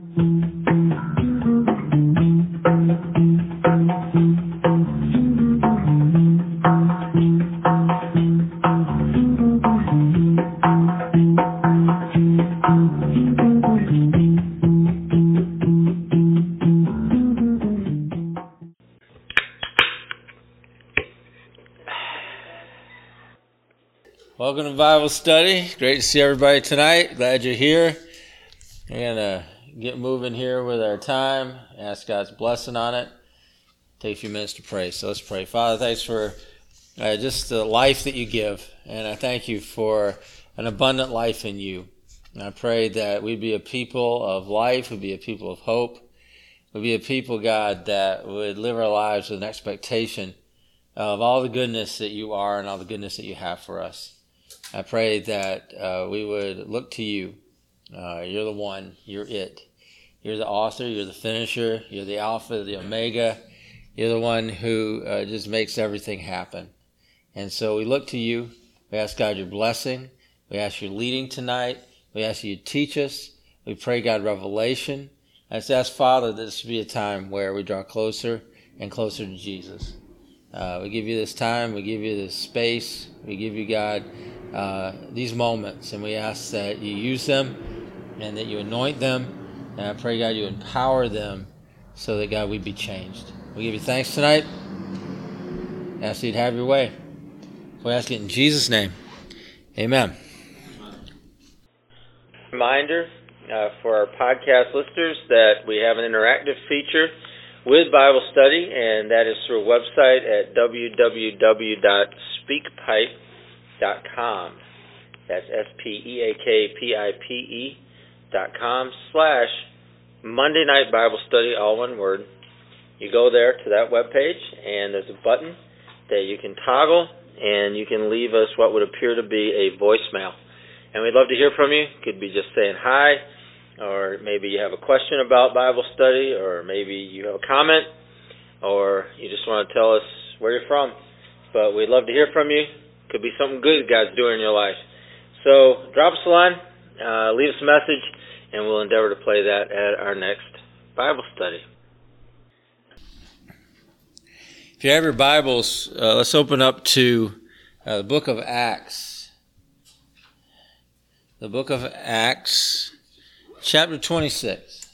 Welcome to Bible study. Great to see everybody tonight. Glad you're here. We're going to get moving here with our time. Ask God's blessing on it. Take a few minutes to pray. So let's pray. Father, thanks for uh, just the life that you give. And I thank you for an abundant life in you. And I pray that we'd be a people of life, we'd be a people of hope, we'd be a people, God, that would live our lives with an expectation of all the goodness that you are and all the goodness that you have for us. I pray that uh, we would look to you. Uh, you're the one, you're it. You're the author, you're the finisher, you're the Alpha, the Omega. You're the one who uh, just makes everything happen. And so we look to you. We ask God your blessing. We ask your leading tonight. We ask you to teach us. We pray, God, revelation. I just ask, Father, that this be a time where we draw closer and closer to Jesus. Uh, we give you this time. We give you this space. We give you, God, uh, these moments, and we ask that you use them and that you anoint them. And I pray, God, you empower them so that, God, we be changed. We give you thanks tonight. Ask you to have your way. We ask it in Jesus' name. Amen. Reminder uh, for our podcast listeners that we have an interactive feature with Bible study, and that is through a website at www.speakpipe.com. That's S P E A K P I P E dot com slash Monday Night Bible Study, all one word. You go there to that web page, and there's a button that you can toggle, and you can leave us what would appear to be a voicemail. And we'd love to hear from you. Could be just saying hi, or maybe you have a question about Bible study, or maybe you have a comment, or you just want to tell us where you're from. But we'd love to hear from you. Could be something good God's doing in your life. So drop us a line, uh, leave us a message, and we'll endeavor to play that at our next Bible study. If you have your Bibles, uh, let's open up to uh, the book of Acts. The book of Acts, chapter 26.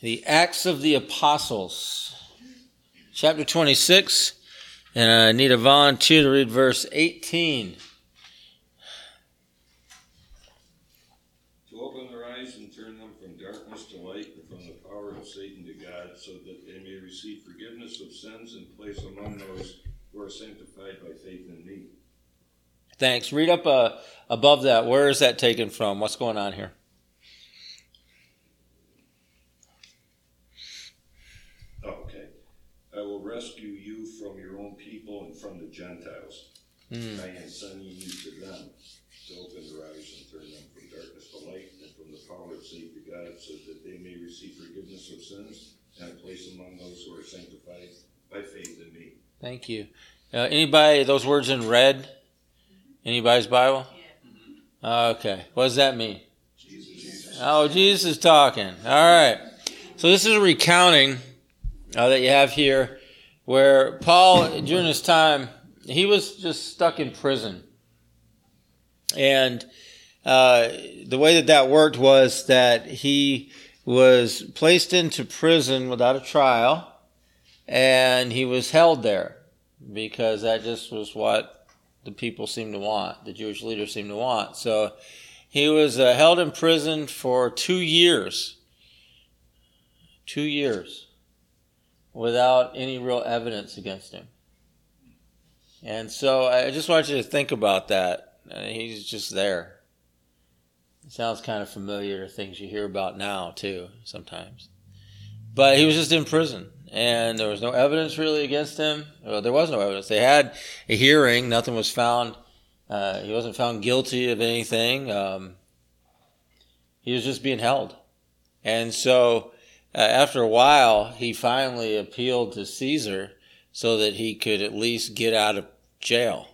the Acts of the Apostles, chapter 26. And I need a volunteer to read verse 18. To open their eyes and turn them from darkness to light and from the power of Satan to God, so that they may receive forgiveness of sins and place among those who are sanctified by faith in me. Thanks. Read up uh, above that. Where is that taken from? What's going on here? I will rescue you from your own people and from the Gentiles. Mm. I am sending you to them to open their eyes and turn them from darkness to light and from the power of Satan to God, so that they may receive forgiveness of sins and place among those who are sanctified by faith in me. Thank you. Uh, anybody, those words in red? Anybody's Bible? Yeah. Okay. What does that mean? Jesus. Oh, Jesus is talking. All right. So this is a recounting uh, that you have here, where Paul, during his time, he was just stuck in prison. And uh, the way that that worked was that he was placed into prison without a trial, and he was held there because that just was what the people seemed to want, the Jewish leaders seemed to want. So he was uh, held in prison for two years. Two years without any real evidence against him. And so I just want you to think about that. Uh, he's just there. It sounds kind of familiar to things you hear about now, too, sometimes. But he was just in prison, and there was no evidence really against him. Well, there was no evidence. They had a hearing, nothing was found. Uh, he wasn't found guilty of anything. Um, he was just being held. And so uh, after a while, he finally appealed to Caesar so that he could at least get out of jail.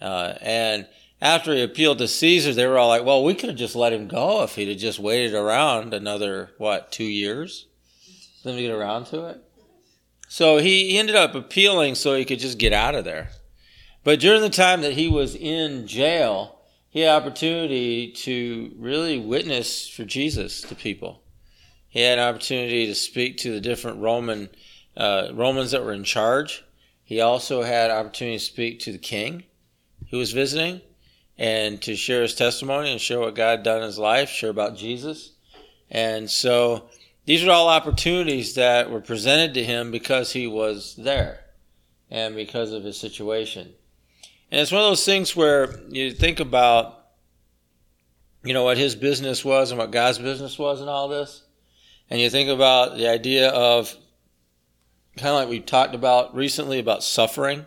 Uh, and after he appealed to Caesar, they were all like, well, we could have just let him go if he'd have just waited around another, what, two years? Then to get around to it. So he, he ended up appealing so he could just get out of there. But during the time that he was in jail, he had opportunity to really witness for Jesus to people. He had an opportunity to speak to the different Roman uh, Romans that were in charge. He also had opportunity to speak to the king who was visiting and to share his testimony and share what God done in his life, share about Jesus. And so these are all opportunities that were presented to him because he was there and because of his situation. And it's one of those things where you think about, you know, what his business was and what God's business was and all this. And you think about the idea of kind of like we talked about recently about suffering.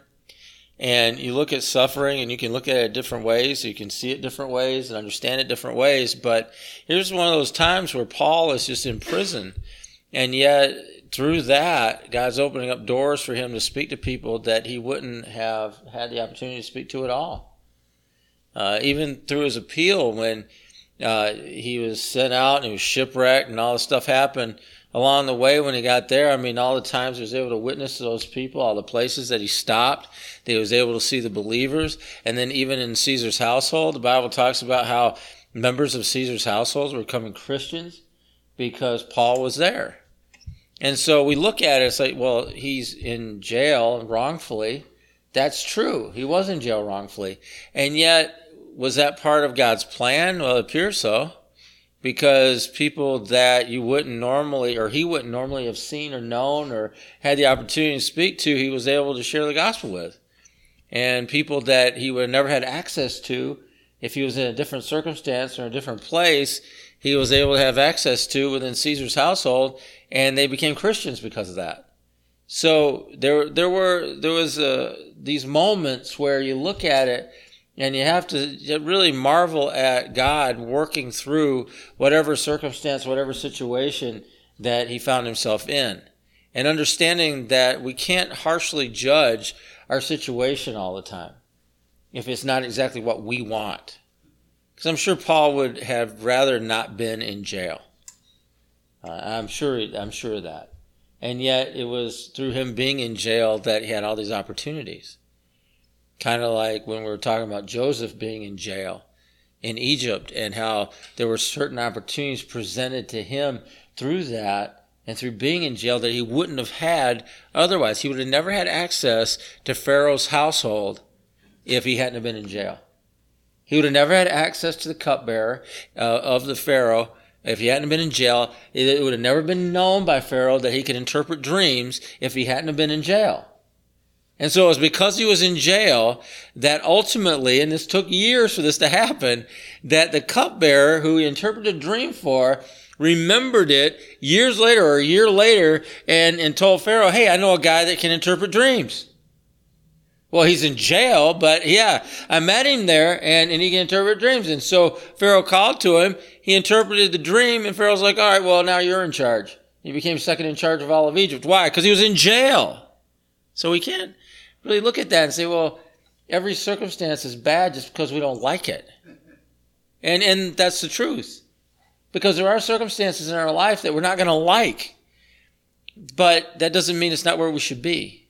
And you look at suffering and you can look at it different ways you can see it different ways and understand it different ways but here's one of those times where paul is just in prison. And yet through that god's opening up doors for him to speak to people that he wouldn't have had the opportunity to speak to at all. Uh, even through his appeal when uh, he was sent out and he was shipwrecked and all this stuff happened along the way when he got there. I mean, all the times he was able to witness those people, all the places that he stopped, that he was able to see the believers. And then even in Caesar's household, the Bible talks about how members of Caesar's households were becoming Christians because Paul was there. And so we look at it, it's like, well, he's in jail wrongfully. That's true. He was in jail wrongfully. And yet, was that part of God's plan? Well, it appears so because people that you wouldn't normally or he wouldn't normally have seen or known or had the opportunity to speak to, he was able to share the gospel with. And people that he would have never had access to if he was in a different circumstance or a different place, he was able to have access to within Caesar's household, and they became Christians because of that. So there, there were there was uh, these moments where you look at it and you have to really marvel at God working through whatever circumstance, whatever situation that he found himself in. And understanding that we can't harshly judge our situation all the time if it's not exactly what we want. Because I'm sure Paul would have rather not been in jail. Uh, I'm sure. I'm sure of that. And yet, it was through him being in jail that he had all these opportunities. Kind of like when we were talking about Joseph being in jail in Egypt and how there were certain opportunities presented to him through that and through being in jail that he wouldn't have had otherwise. He would have never had access to Pharaoh's household if he hadn't have been in jail. He would have never had access to the cupbearer uh, of the Pharaoh if he hadn't been in jail. It would have never been known by Pharaoh that he could interpret dreams if he hadn't have been in jail. And so it was because he was in jail that ultimately, and this took years for this to happen, that the cupbearer who he interpreted a dream for remembered it years later or a year later and, and told Pharaoh, hey, I know a guy that can interpret dreams. Well, he's in jail, but yeah, I met him there and, and he can interpret dreams. And so Pharaoh called to him. He interpreted the dream and Pharaoh's like, all right, well, now you're in charge. He became second in charge of all of Egypt. Why? Because he was in jail. So we can't really look at that and say, well, every circumstance is bad just because we don't like it. And, and that's the truth. Because there are circumstances in our life that we're not going to like. But that doesn't mean it's not where we should be.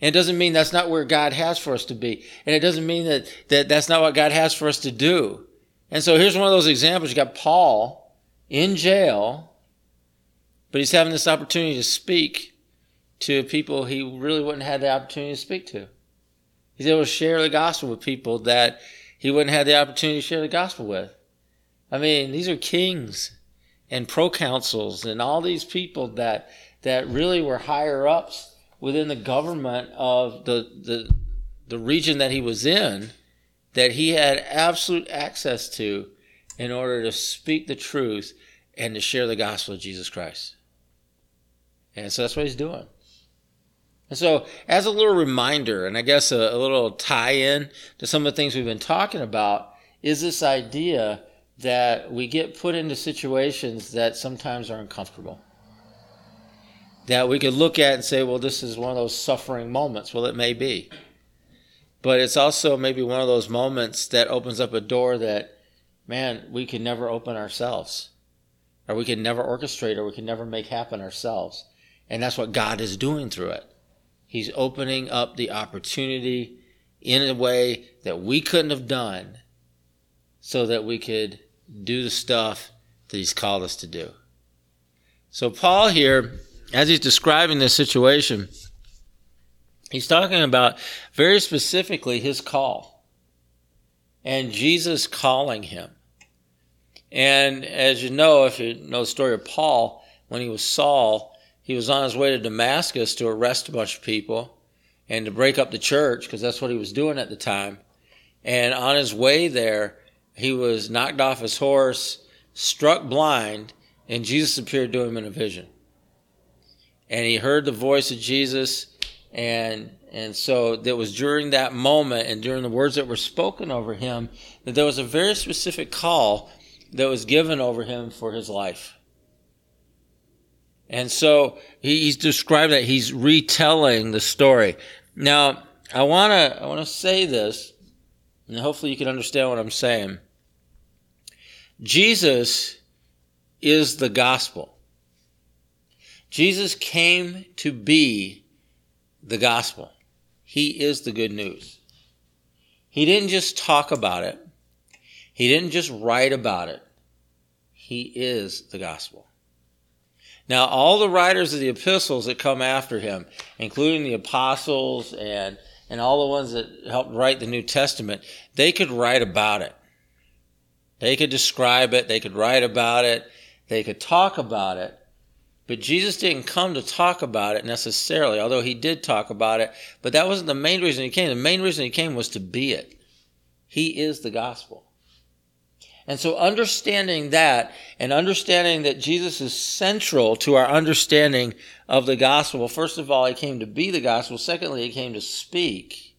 And it doesn't mean that's not where God has for us to be. And it doesn't mean that, that that's not what God has for us to do. And so here's one of those examples. You got Paul in jail, but he's having this opportunity to speak to people he really wouldn't have the opportunity to speak to. He's able to share the gospel with people that he wouldn't have the opportunity to share the gospel with. I mean, these are kings and proconsuls and all these people that that really were higher ups within the government of the the the region that he was in that he had absolute access to in order to speak the truth and to share the gospel of Jesus Christ. And so that's what he's doing. And so, as a little reminder, and I guess a, a little tie in to some of the things we've been talking about, is this idea that we get put into situations that sometimes are uncomfortable. that we could look at and say, well, this is one of those suffering moments. Well, it may be. But it's also maybe one of those moments that opens up a door that, man, we can never open ourselves, or we can never orchestrate, or we can never make happen ourselves. And that's what God is doing through it. He's opening up the opportunity in a way that we couldn't have done so that we could do the stuff that He's called us to do. So, Paul here, as he's describing this situation, he's talking about very specifically his call and Jesus calling him. And as you know, if you know the story of Paul, when he was Saul, he was on his way to Damascus to arrest a bunch of people and to break up the church because that's what he was doing at the time. And on his way there, he was knocked off his horse, struck blind, and Jesus appeared to him in a vision. And he heard the voice of Jesus, and and so it was during that moment and during the words that were spoken over him that there was a very specific call that was given over him for his life. And so he's described that he's retelling the story. Now, I want to I want to say this, and hopefully you can understand what I'm saying. Jesus is the gospel. Jesus came to be the gospel. He is the good news. He didn't just talk about it. He didn't just write about it. He is the gospel. Now, all the writers of the epistles that come after him, including the apostles and, and all the ones that helped write the New Testament, they could write about it. They could describe it, they could write about it, they could talk about it. But Jesus didn't come to talk about it necessarily, although he did talk about it. But that wasn't the main reason he came. The main reason he came was to be it. He is the gospel. And so understanding that and understanding that Jesus is central to our understanding of the gospel, first of all, he came to be the gospel. Secondly, he came to speak,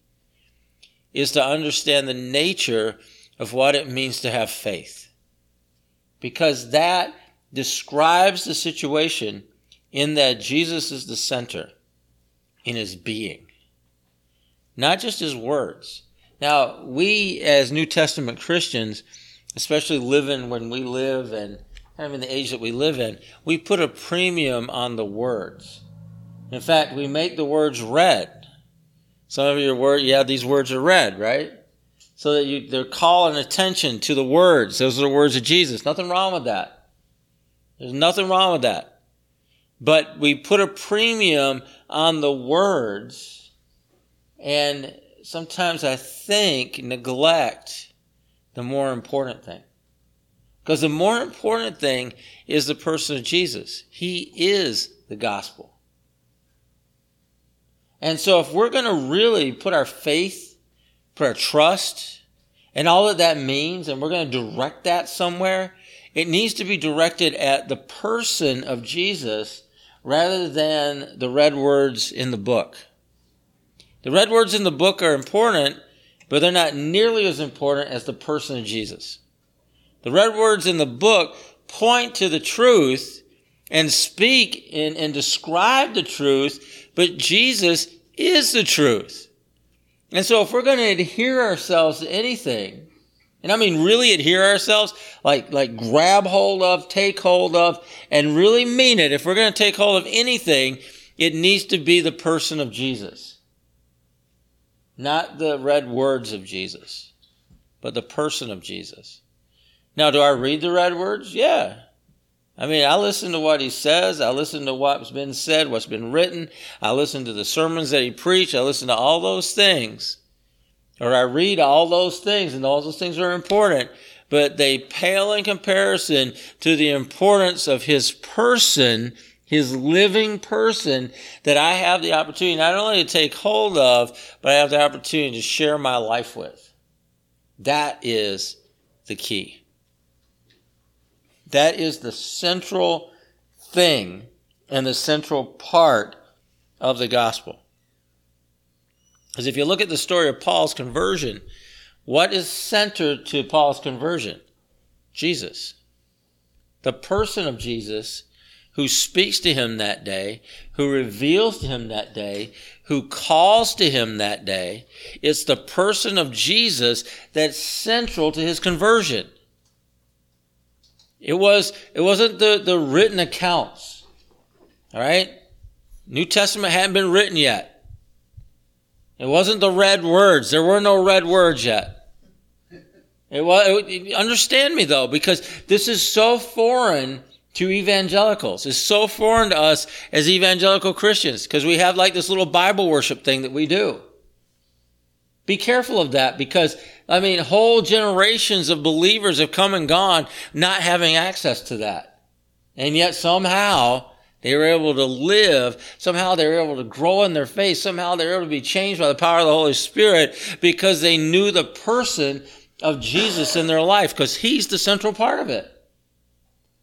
is to understand the nature of what it means to have faith. Because that describes the situation in that Jesus is the center in his being, not just his words. Now, we as New Testament Christians, especially living when we live and having the age that we live in, we put a premium on the words. In fact, we make the words red. Some of your word, yeah, these words are red, right? So that you, they're calling attention to the words. Those are the words of Jesus. Nothing wrong with that. There's nothing wrong with that. But we put a premium on the words and sometimes I think neglect the more important thing. Because the more important thing is the person of Jesus. He is the gospel. And so if we're going to really put our faith, put our trust, and all that that means, and we're going to direct that somewhere, it needs to be directed at the person of Jesus rather than the red words in the book. The red words in the book are important, but they're not nearly as important as the person of Jesus. The red words in the book point to the truth and speak and, and describe the truth, but Jesus is the truth. And so if we're going to adhere ourselves to anything, and I mean really adhere ourselves, like, like grab hold of, take hold of, and really mean it, if we're going to take hold of anything, it needs to be the person of Jesus not the red words of Jesus, but the person of Jesus. Now, do I read the red words? Yeah. I mean, I listen to what he says. I listen to what's been said, what's been written. I listen to the sermons that he preached. I listen to all those things. Or I read all those things, and all those things are important, but they pale in comparison to the importance of his person his living person that I have the opportunity not only to take hold of, but I have the opportunity to share my life with. That is the key. That is the central thing and the central part of the gospel. Because if you look at the story of Paul's conversion, what is centered to Paul's conversion? Jesus. The person of Jesus who speaks to him that day, who reveals to him that day, who calls to him that day. It's the person of Jesus that's central to his conversion. It was it wasn't the, the written accounts. All right? New Testament hadn't been written yet. It wasn't the red words. There were no red words yet. It was, it, understand me though, because this is so foreign to evangelicals. is so foreign to us as evangelical Christians because we have like this little Bible worship thing that we do. Be careful of that because, I mean, whole generations of believers have come and gone not having access to that. And yet somehow they were able to live. Somehow they were able to grow in their faith. Somehow they were able to be changed by the power of the Holy Spirit because they knew the person of Jesus in their life because he's the central part of it.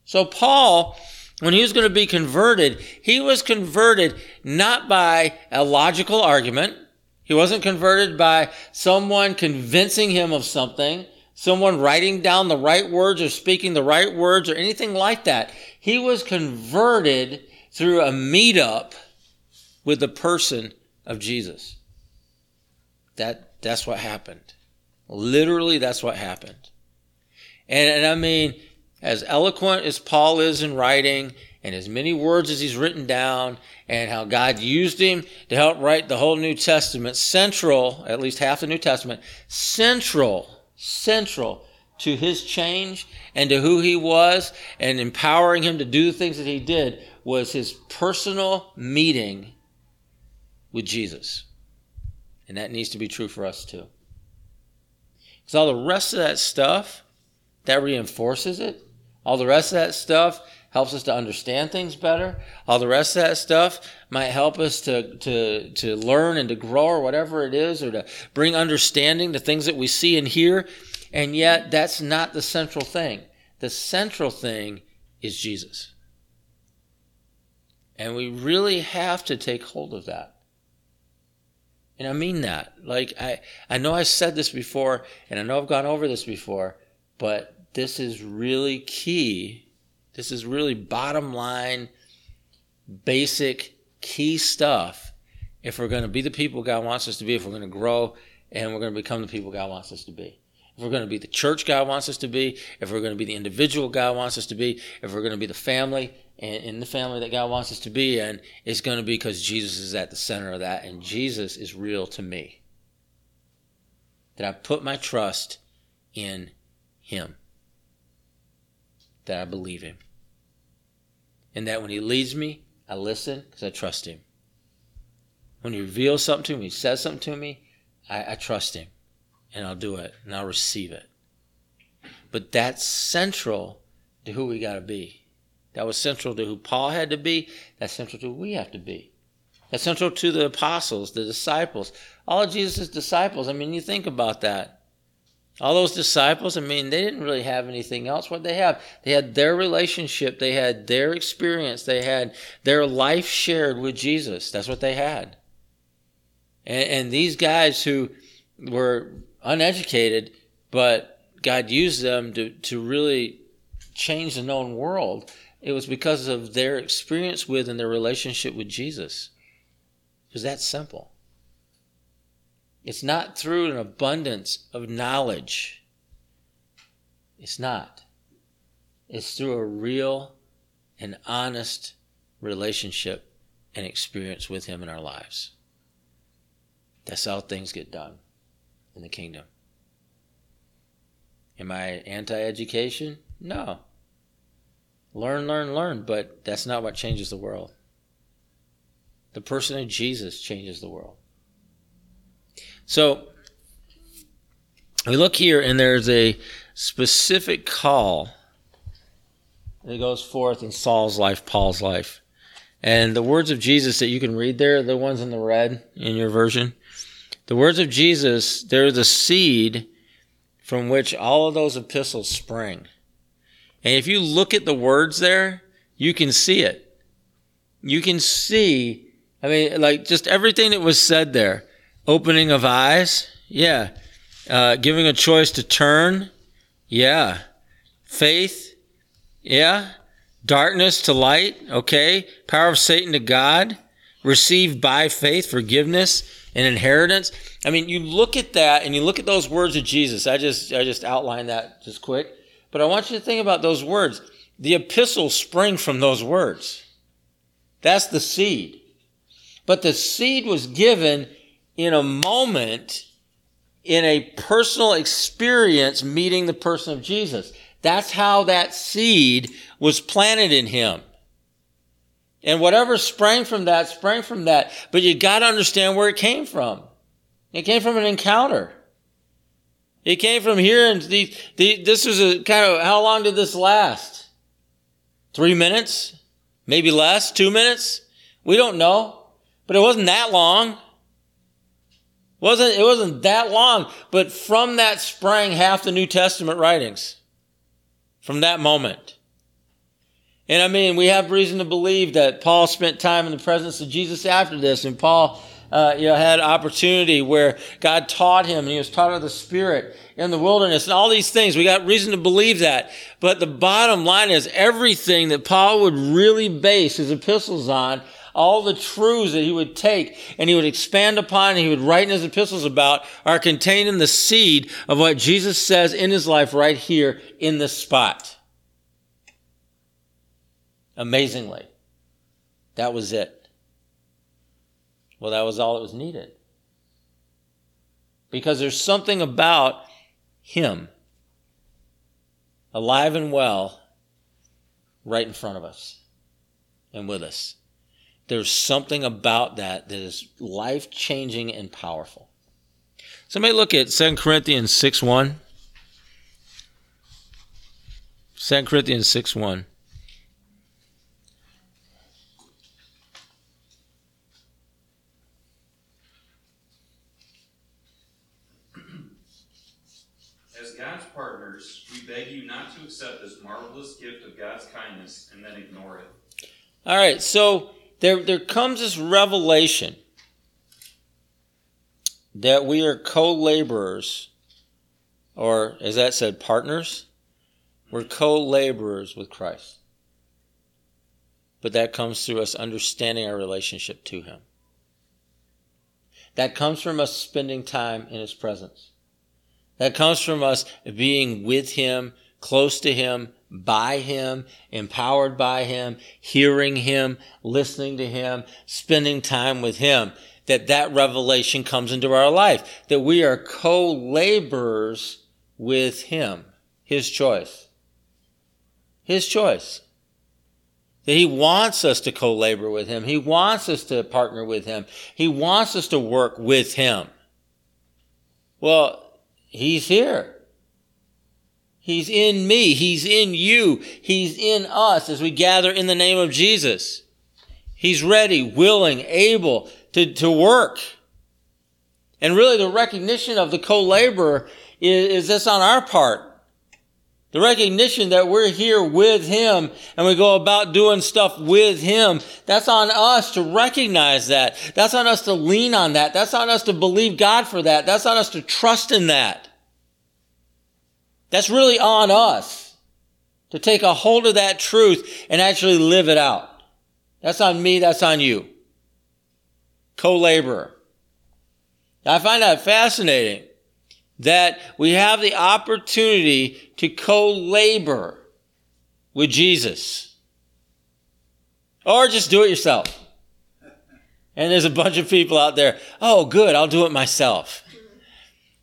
So Paul, when he was going to be converted, he was converted not by a logical argument. He wasn't converted by someone convincing him of something, someone writing down the right words or speaking the right words or anything like that. He was converted through a meetup with the person of Jesus. That, that's what happened. Literally, that's what happened. And, and I mean, as eloquent as Paul is in writing, and as many words as he's written down, and how God used him to help write the whole New Testament, central, at least half the New Testament, central, central to his change and to who he was, and empowering him to do the things that he did was his personal meeting with Jesus. And that needs to be true for us too. Because all the rest of that stuff, that reinforces it. All the rest of that stuff helps us to understand things better. All the rest of that stuff might help us to, to, to learn and to grow or whatever it is, or to bring understanding to things that we see and hear. And yet, that's not the central thing. The central thing is Jesus. And we really have to take hold of that. And I mean that. Like I, I know I've said this before, and I know I've gone over this before, but this is really key. This is really bottom line, basic, key stuff. If we're going to be the people God wants us to be, if we're going to grow, and we're going to become the people God wants us to be. If we're going to be the church God wants us to be, if we're going to be the individual God wants us to be, if we're going to be the family and in the family that God wants us to be in, it's going to be because Jesus is at the center of that, and Jesus is real to me. That I put my trust in Him. That I believe Him. And that when He leads me, I listen because I trust Him. When He reveals something to me, He says something to me, I, I trust Him. And I'll do it, and I'll receive it. But that's central to who we got to be. That was central to who Paul had to be. That's central to who we have to be. That's central to the apostles, the disciples, all of Jesus' disciples. I mean, you think about that. All those disciples, I mean, they didn't really have anything else. What they have? They had their relationship, they had their experience, they had their life shared with Jesus. That's what they had. And, and these guys who were uneducated, but God used them to, to really change the known world it was because of their experience with and their relationship with Jesus. It was that simple. It's not through an abundance of knowledge. It's not. It's through a real and honest relationship and experience with Him in our lives. That's how things get done in the kingdom. Am I anti education? No. Learn, learn, learn, but that's not what changes the world. The person of Jesus changes the world. So we look here, and there's a specific call that goes forth in Saul's life, Paul's life. And the words of Jesus that you can read there, the ones in the red in your version, the words of Jesus, they're the seed from which all of those epistles spring. And if you look at the words there, you can see it. You can see, I mean, like just everything that was said there. Opening of eyes, yeah. Uh, giving a choice to turn, yeah. Faith, yeah. darkness to light, okay? Power of Satan to God, received by faith, forgiveness, and inheritance. I mean, you look at that and you look at those words of Jesus. I just I just outlined that just quick. But I want you to think about those words. The epistles spring from those words. That's the seed. But the seed was given in a moment, in a personal experience meeting the person of Jesus. That's how that seed was planted in him. And whatever sprang from that, sprang from that. But you got to understand where it came from. It came from an encounter. It came from here, and the, the, this was a kind of how long did this last? Three minutes, maybe less, two minutes. We don't know, but it wasn't that long. Wasn't It wasn't that long, but from that sprang half the New Testament writings. From that moment. And I mean, we have reason to believe that Paul spent time in the presence of Jesus after this, and Paul, uh, you know, had opportunity where God taught him, and he was taught of the Spirit in the wilderness, and all these things. We got reason to believe that. But the bottom line is everything that Paul would really base his epistles on, all the truths that he would take and he would expand upon and he would write in his epistles about are contained in the seed of what Jesus says in his life right here in this spot amazingly. That was it. Well, that was all that was needed. Because there's something about Him, alive and well, right in front of us and with us. There's something about that that is life changing and powerful. Somebody look at 2 Corinthians 6 1. 2 Corinthians 6 1. As God's partners, we beg you not to accept this marvelous gift of God's kindness and then ignore it. All right, so there, there comes this revelation that we are co laborers, or as that said, partners. We're co laborers with Christ. But that comes through us understanding our relationship to Him. That comes from us spending time in His presence. That comes from us being with Him close to Him, by Him, empowered by Him, hearing Him, listening to Him, spending time with Him, that that revelation comes into our life, that we are co-laborers with Him, His choice. His choice. That He wants us to co-labor with Him. He wants us to partner with Him. He wants us to work with Him. Well, He's here. He's in me. He's in you. He's in us as we gather in the name of Jesus. He's ready, willing, able to, to work. And really the recognition of the co-laborer is, is this on our part. The recognition that we're here with Him and we go about doing stuff with Him. That's on us to recognize that. That's on us to lean on that. That's on us to believe God for that. That's on us to trust in that. That's really on us to take a hold of that truth and actually live it out. That's on me, that's on you. Co-laborer. I find that fascinating that we have the opportunity to co-labor with Jesus. Or just do it yourself. And there's a bunch of people out there, oh, good, I'll do it myself.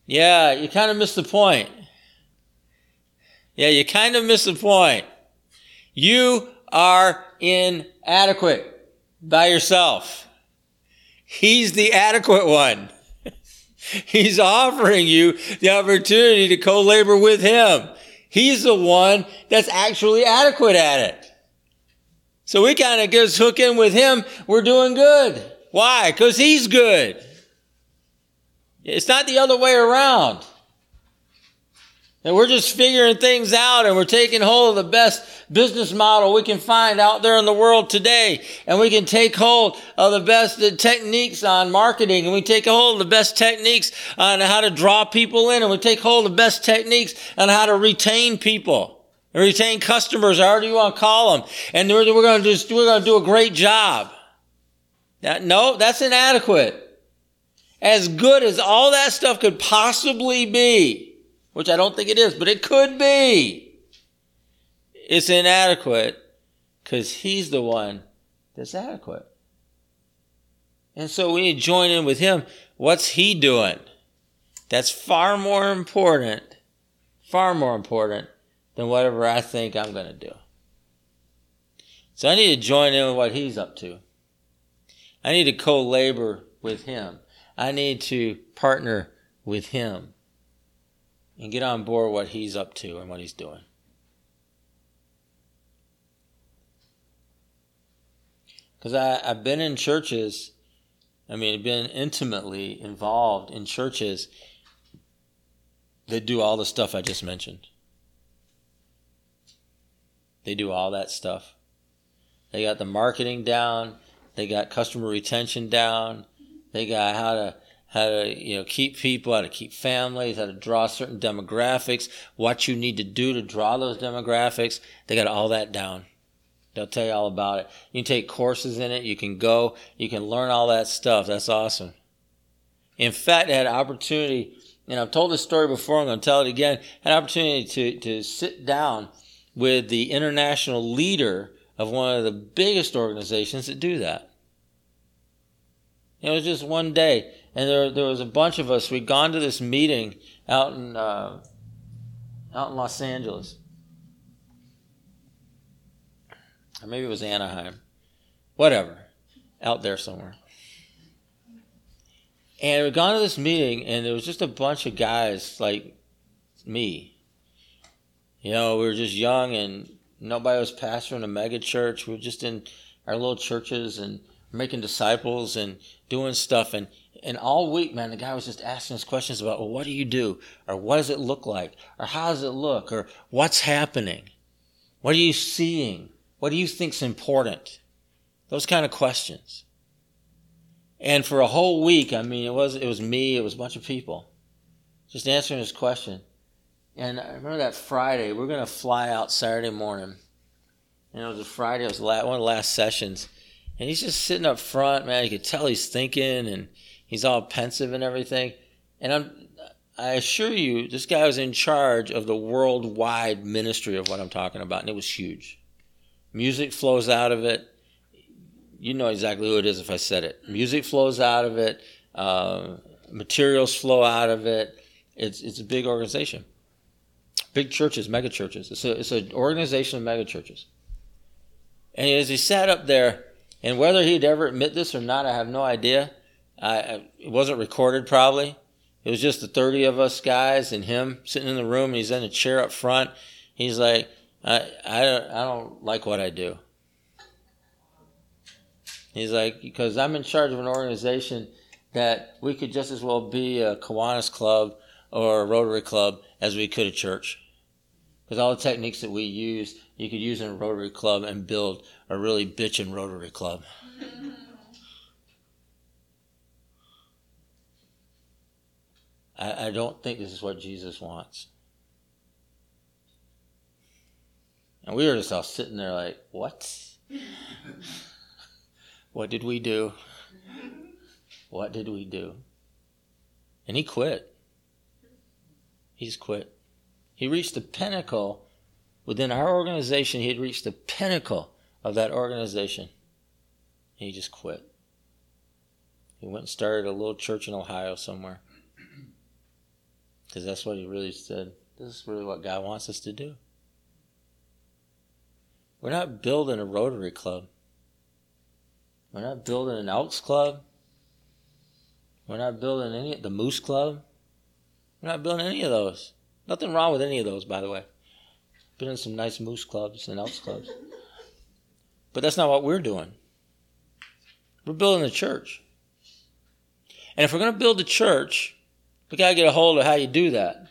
Yeah, you kind of missed the point. Yeah, you kind of miss the point. You are inadequate by yourself. He's the adequate one. He's offering you the opportunity to co-labor with him. He's the one that's actually adequate at it. So we kind of just hook in with him. We're doing good. Why? Because he's good. It's not the other way around. And we're just figuring things out and we're taking hold of the best business model we can find out there in the world today. And we can take hold of the best techniques on marketing and we take hold of the best techniques on how to draw people in and we take hold of the best techniques on how to retain people. and retain customers, however you want to call them, and we're, we're going to just we're going to do a great job. That, no, that's inadequate. As good as all that stuff could possibly be, which I don't think it is, but it could be, it's inadequate because he's the one that's adequate. And so we need to join in with him. What's he doing? That's far more important, far more important than whatever I think I'm going to do. So I need to join in with what he's up to. I need to co labor with him. I need to partner with him and get on board what he's up to and what he's doing. Because I've been in churches, I mean, I've been intimately involved in churches that do all the stuff I just mentioned. They do all that stuff. They got the marketing down. They got customer retention down. They got how to how to you know keep people, how to keep families, how to draw certain demographics, what you need to do to draw those demographics. They got all that down. They'll tell you all about it. You can take courses in it. You can go. You can learn all that stuff. That's awesome. In fact, I had an opportunity, and I've told this story before. I'm going to tell it again. An opportunity to to sit down with the international leader of one of the biggest organizations that do that. It was just one day, and there there was a bunch of us. We'd gone to this meeting out in uh, out in Los Angeles, or maybe it was Anaheim, whatever, out there somewhere. And we'd gone to this meeting, and there was just a bunch of guys like me. You know, we were just young, and nobody was pastoring a mega church. We were just in our little churches and making disciples and doing stuff. And, and all week, man, the guy was just asking us questions about, well, what do you do? Or what does it look like? Or how does it look? Or what's happening? What are you seeing? What do you think's important? Those kind of questions. And for a whole week, I mean, it was, it was me, it was a bunch of people just answering his question. And I remember that Friday, we are going to fly out Saturday morning. And it was a Friday, it was one of the last sessions. And he's just sitting up front, man. You could tell he's thinking and he's all pensive and everything. And I'm, I assure you, this guy was in charge of the worldwide ministry of what I'm talking about, and it was huge. Music flows out of it. You know exactly who it is if I said it. Music flows out of it. Uh, materials flow out of it. It's it's a big organization, big churches, mega churches. It's a it's an organization of mega churches. And as he sat up there, and whether he'd ever admit this or not, I have no idea. I, I, it wasn't recorded, probably. It was just the 30 of us guys and him sitting in the room, and he's in a chair up front. He's like, I, I, don't, I don't like what I do. He's like, because I'm in charge of an organization that we could just as well be a Kiwanis Club or a Rotary Club as we could a church. Because all the techniques that we use, you could use in a Rotary Club and build a really bitchin' Rotary Club. I, I don't think this is what Jesus wants. And we were just all sitting there like, what? what did we do? What did we do? And he quit. He's quit. He reached the pinnacle within our organization. He had reached the pinnacle of that organization. And he just quit. He went and started a little church in Ohio somewhere. Because that's what he really said. This is really what God wants us to do. We're not building a Rotary Club. We're not building an Elks Club. We're not building any the Moose Club. We're not building any of those. Nothing wrong with any of those, by the way. Been in some nice Moose clubs and Elks clubs. But that's not what we're doing. We're building a church. And if we're going to build a church, we got to get a hold of how you do that.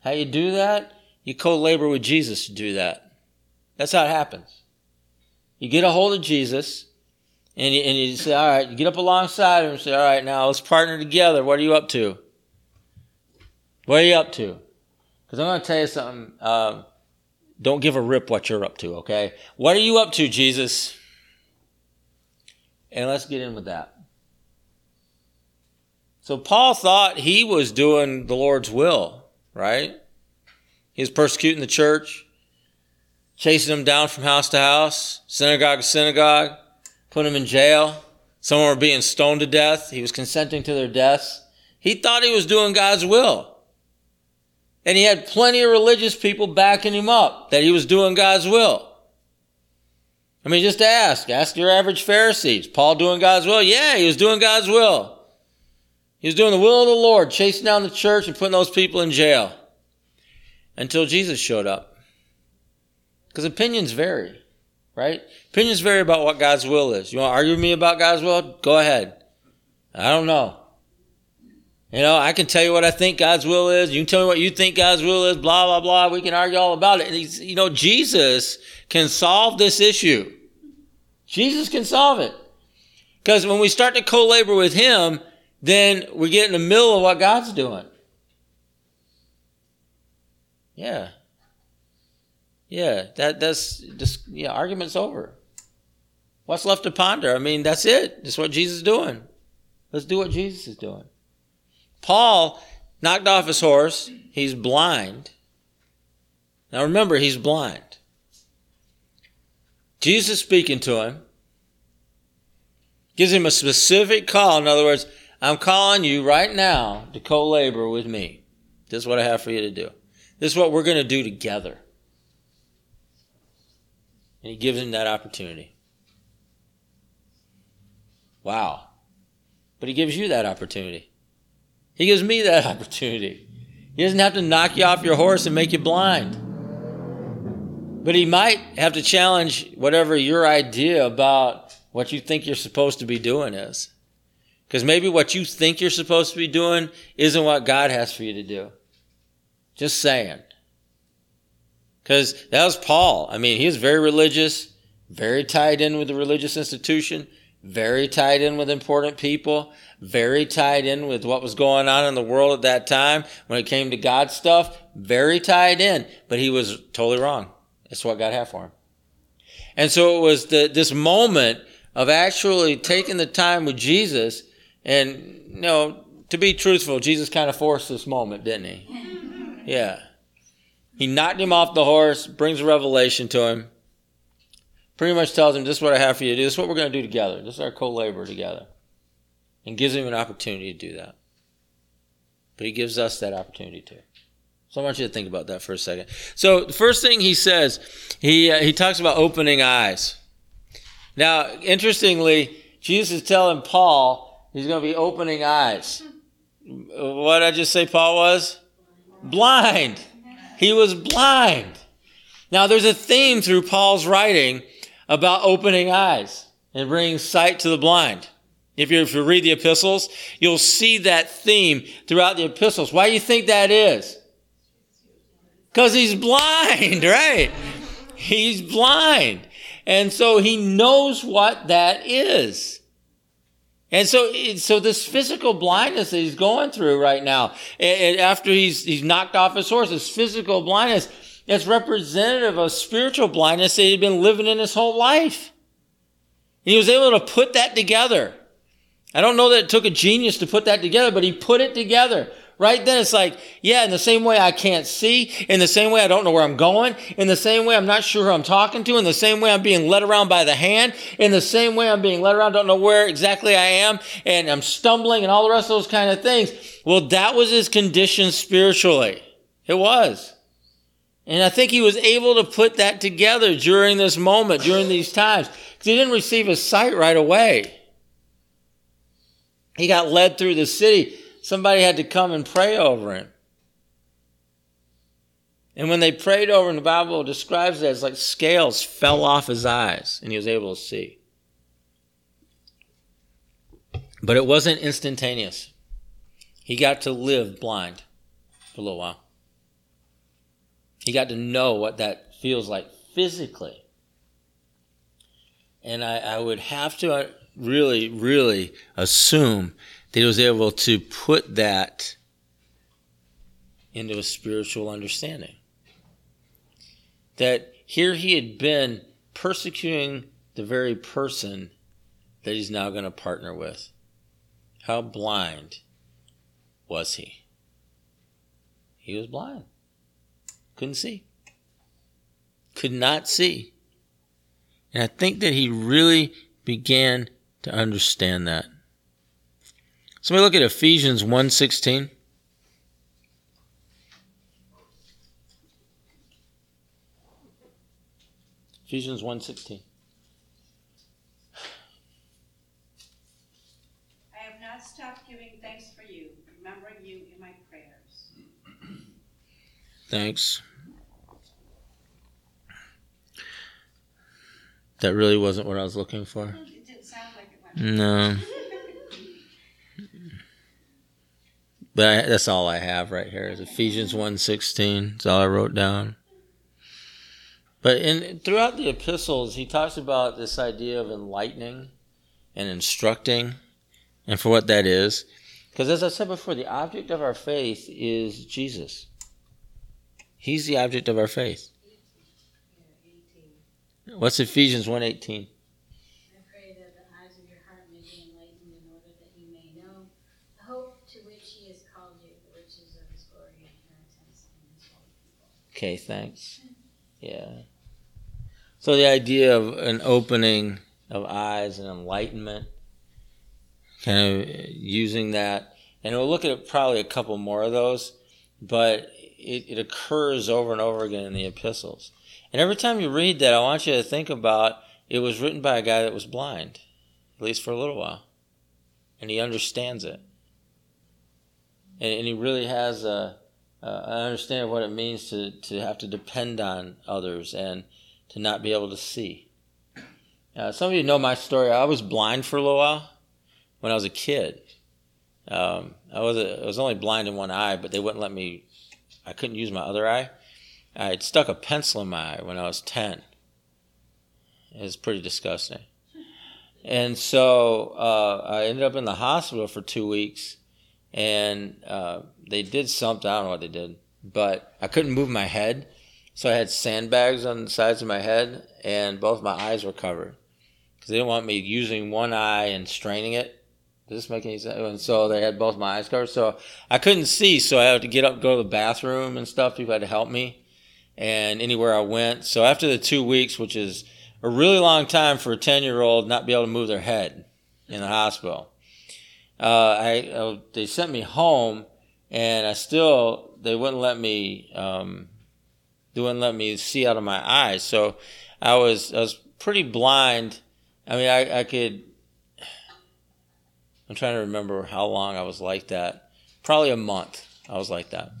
How you do that? You co labor with Jesus to do that. That's how it happens. You get a hold of Jesus, and you, and you say, All right, you get up alongside him and say, All right, now let's partner together. What are you up to? What are you up to? Because I'm going to tell you something. Um, don't give a rip what you're up to, okay? What are you up to, Jesus? And let's get in with that. So Paul thought he was doing the Lord's will, right? He was persecuting the church, chasing them down from house to house, synagogue to synagogue, putting them in jail. Some were being stoned to death. He was consenting to their deaths. He thought he was doing God's will. And he had plenty of religious people backing him up that he was doing God's will. I mean, just ask. Ask your average Pharisees. Paul doing God's will? Yeah, he was doing God's will. He was doing the will of the Lord, chasing down the church and putting those people in jail. Until Jesus showed up. Because opinions vary, right? Opinions vary about what God's will is. You want to argue with me about God's will? Go ahead. I don't know. You know, I can tell you what I think God's will is. You can tell me what you think God's will is, blah, blah, blah. We can argue all about it. And he's, you know, Jesus can solve this issue. Jesus can solve it. Because when we start to co-labor with Him, then we get in the middle of what God's doing. Yeah. Yeah, that, that's just, yeah, argument's over. What's left to ponder? I mean, that's it. That's what Jesus is doing. Let's do what Jesus is doing. Paul knocked off his horse. He's blind. Now remember, he's blind. Jesus speaking to him gives him a specific call. In other words, I'm calling you right now to co labor with me. This is what I have for you to do. This is what we're going to do together. And he gives him that opportunity. Wow. But he gives you that opportunity. He gives me that opportunity. He doesn't have to knock you off your horse and make you blind. But he might have to challenge whatever your idea about what you think you're supposed to be doing is. Because maybe what you think you're supposed to be doing isn't what God has for you to do. Just saying. Because that was Paul. I mean, he was very religious, very tied in with the religious institution, very tied in with important people very tied in with what was going on in the world at that time when it came to God stuff, very tied in, but he was totally wrong. That's what God had for him. And so it was the, this moment of actually taking the time with Jesus and, you know, to be truthful, Jesus kind of forced this moment, didn't he? Yeah. He knocked him off the horse, brings a revelation to him, pretty much tells him, this is what I have for you to do. This is what we're going to do together. This is our co-labor together and gives him an opportunity to do that. But he gives us that opportunity too. So I want you to think about that for a second. So the first thing he says, he uh, he talks about opening eyes. Now, interestingly, Jesus is telling Paul he's going to be opening eyes. What did I just say Paul was? Blind. He was blind. Now, there's a theme through Paul's writing about opening eyes and bringing sight to the blind. If you, if you read the epistles, you'll see that theme throughout the epistles. Why do you think that is? Because he's blind, right? He's blind. And so he knows what that is. And so, so this physical blindness that he's going through right now, after he's, he's knocked off his horse, this physical blindness, it's representative of spiritual blindness that he'd been living in his whole life. And he was able to put that together. I don't know that it took a genius to put that together, but he put it together. Right then, it's like, yeah, in the same way I can't see, in the same way I don't know where I'm going, in the same way I'm not sure who I'm talking to, in the same way I'm being led around by the hand, in the same way I'm being led around, don't know where exactly I am, and I'm stumbling and all the rest of those kind of things. Well, that was his condition spiritually. It was. And I think he was able to put that together during this moment, during these times, because he didn't receive his sight right away. He got led through the city. Somebody had to come and pray over him. And when they prayed over him, the Bible describes it as like scales fell off his eyes and he was able to see. But it wasn't instantaneous. He got to live blind for a little while. He got to know what that feels like physically. And I, I would have to really, really assume that he was able to put that into a spiritual understanding. That here he had been persecuting the very person that he's now going to partner with. How blind was he? He was blind. Couldn't see. Could not see. And I think that he really began to understand that. So we look at Ephesians 1:16. Ephesians 1:16. I have not stopped giving thanks for you, remembering you in my prayers. Thanks. That really wasn't what I was looking for. It didn't sound like it went. No. But I, that's all I have right here is Ephesians 1:16. That's all I wrote down. But in throughout the epistles, he talks about this idea of enlightening and instructing and for what that is. Because as I said before, the object of our faith is Jesus. He's the object of our faith. What's Ephesians 1:18? I pray that the eyes of your heart may be enlightened in order that you may know the hope to which he has called you, the riches of his glory and inheritance in his holy people. Okay, thanks. Yeah. So the idea of an opening of eyes and enlightenment, kind of using that, and we'll look at probably a couple more of those, but it, it occurs over and over again in the epistles. And every time you read that, I want you to think about it was written by a guy that was blind, at least for a little while, and he understands it, and, and he really has a uh, I understand what it means to, to have to depend on others and to not be able to see. Uh, some of you know my story. I was blind for a little while when I was a kid. Um, I was a, I was only blind in one eye, but they wouldn't let me. I couldn't use my other eye. I had stuck a pencil in my eye when I was ten. It was pretty disgusting. And so uh, I ended up in the hospital for two weeks, and uh, they did something. I don't know what they did, but I couldn't move my head, so I had sandbags on the sides of my head, and both my eyes were covered because they didn't want me using one eye and straining it. Does this make any sense? And so they had both my eyes covered, so I couldn't see. So I had to get up, go to the bathroom and stuff. People had to help me, and anywhere I went. So after the two weeks, which is a really long time for a ten-year-old not be able to move their head in the hospital, uh, I uh, they sent me home, and I still they wouldn't let me um, they wouldn't let me see out of my eyes. So I was I was pretty blind. I mean, I, I could. I'm trying to remember how long I was like that. Probably a month. I was like that,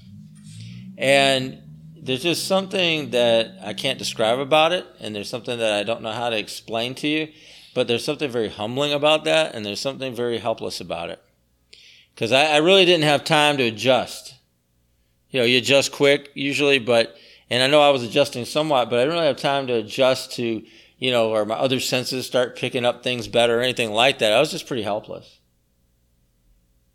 and there's just something that I can't describe about it, and there's something that I don't know how to explain to you. But there's something very humbling about that, and there's something very helpless about it. Because I, I really didn't have time to adjust. You know, you adjust quick usually, but and I know I was adjusting somewhat, but I didn't really have time to adjust to, you know, or my other senses start picking up things better or anything like that. I was just pretty helpless.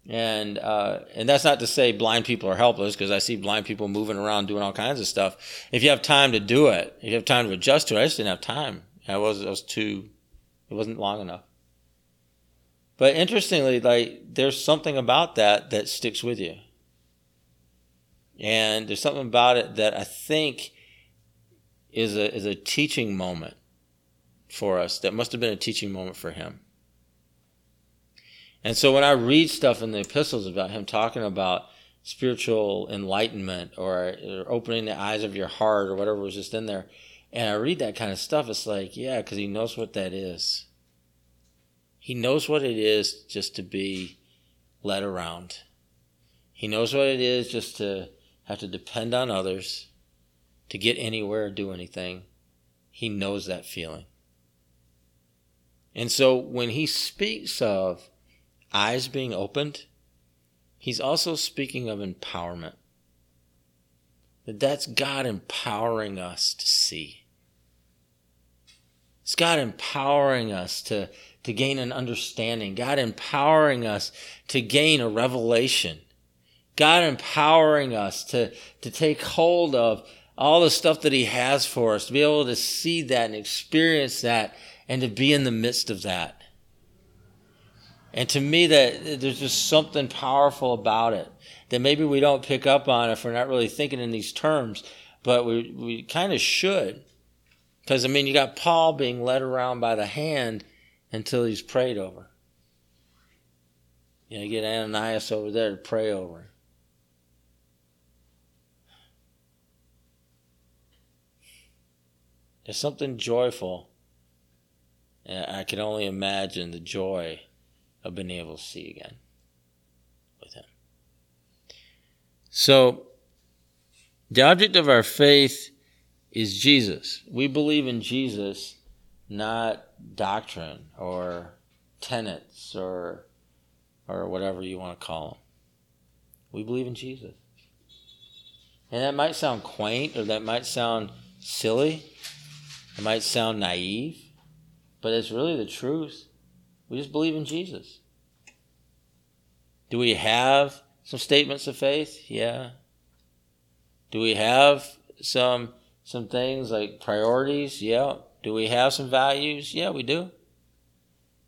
And uh, and that's not to say blind people are helpless because I see blind people moving around doing all kinds of stuff. If you have time to do it, if you have time to adjust to it, I just didn't have time. I was I was too, it wasn't long enough. But interestingly, like there's something about that that sticks with you. And there's something about it that I think is a is a teaching moment for us. That must have been a teaching moment for him. And so when I read stuff in the epistles about him talking about spiritual enlightenment or, or opening the eyes of your heart or whatever was just in there, and I read that kind of stuff, it's like, yeah, because he knows what that is. He knows what it is just to be led around. He knows what it is just to have to depend on others to get anywhere or do anything. He knows that feeling. And so when he speaks of eyes being opened, he's also speaking of empowerment. That that's God empowering us to see. It's God empowering us to, to gain an understanding. God empowering us to gain a revelation. God empowering us to, to take hold of all the stuff that He has for us, to be able to see that and experience that and to be in the midst of that. And to me, that there's just something powerful about it that maybe we don't pick up on if we're not really thinking in these terms, but we, we kind of should. Because, I mean, you got Paul being led around by the hand until he's prayed over. You know, you get Ananias over there to pray over. him. There's something joyful. I can only imagine the joy of being able to see again with Him. So, the object of our faith is Jesus. We believe in Jesus, not doctrine or tenets or or whatever you want to call them. We believe in Jesus. And that might sound quaint or that might sound silly. It might sound naive, but it's really the truth. We just believe in Jesus. Do we have some statements of faith? Yeah. Do we have some some things like priorities? Yeah. Do we have some values? Yeah, we do.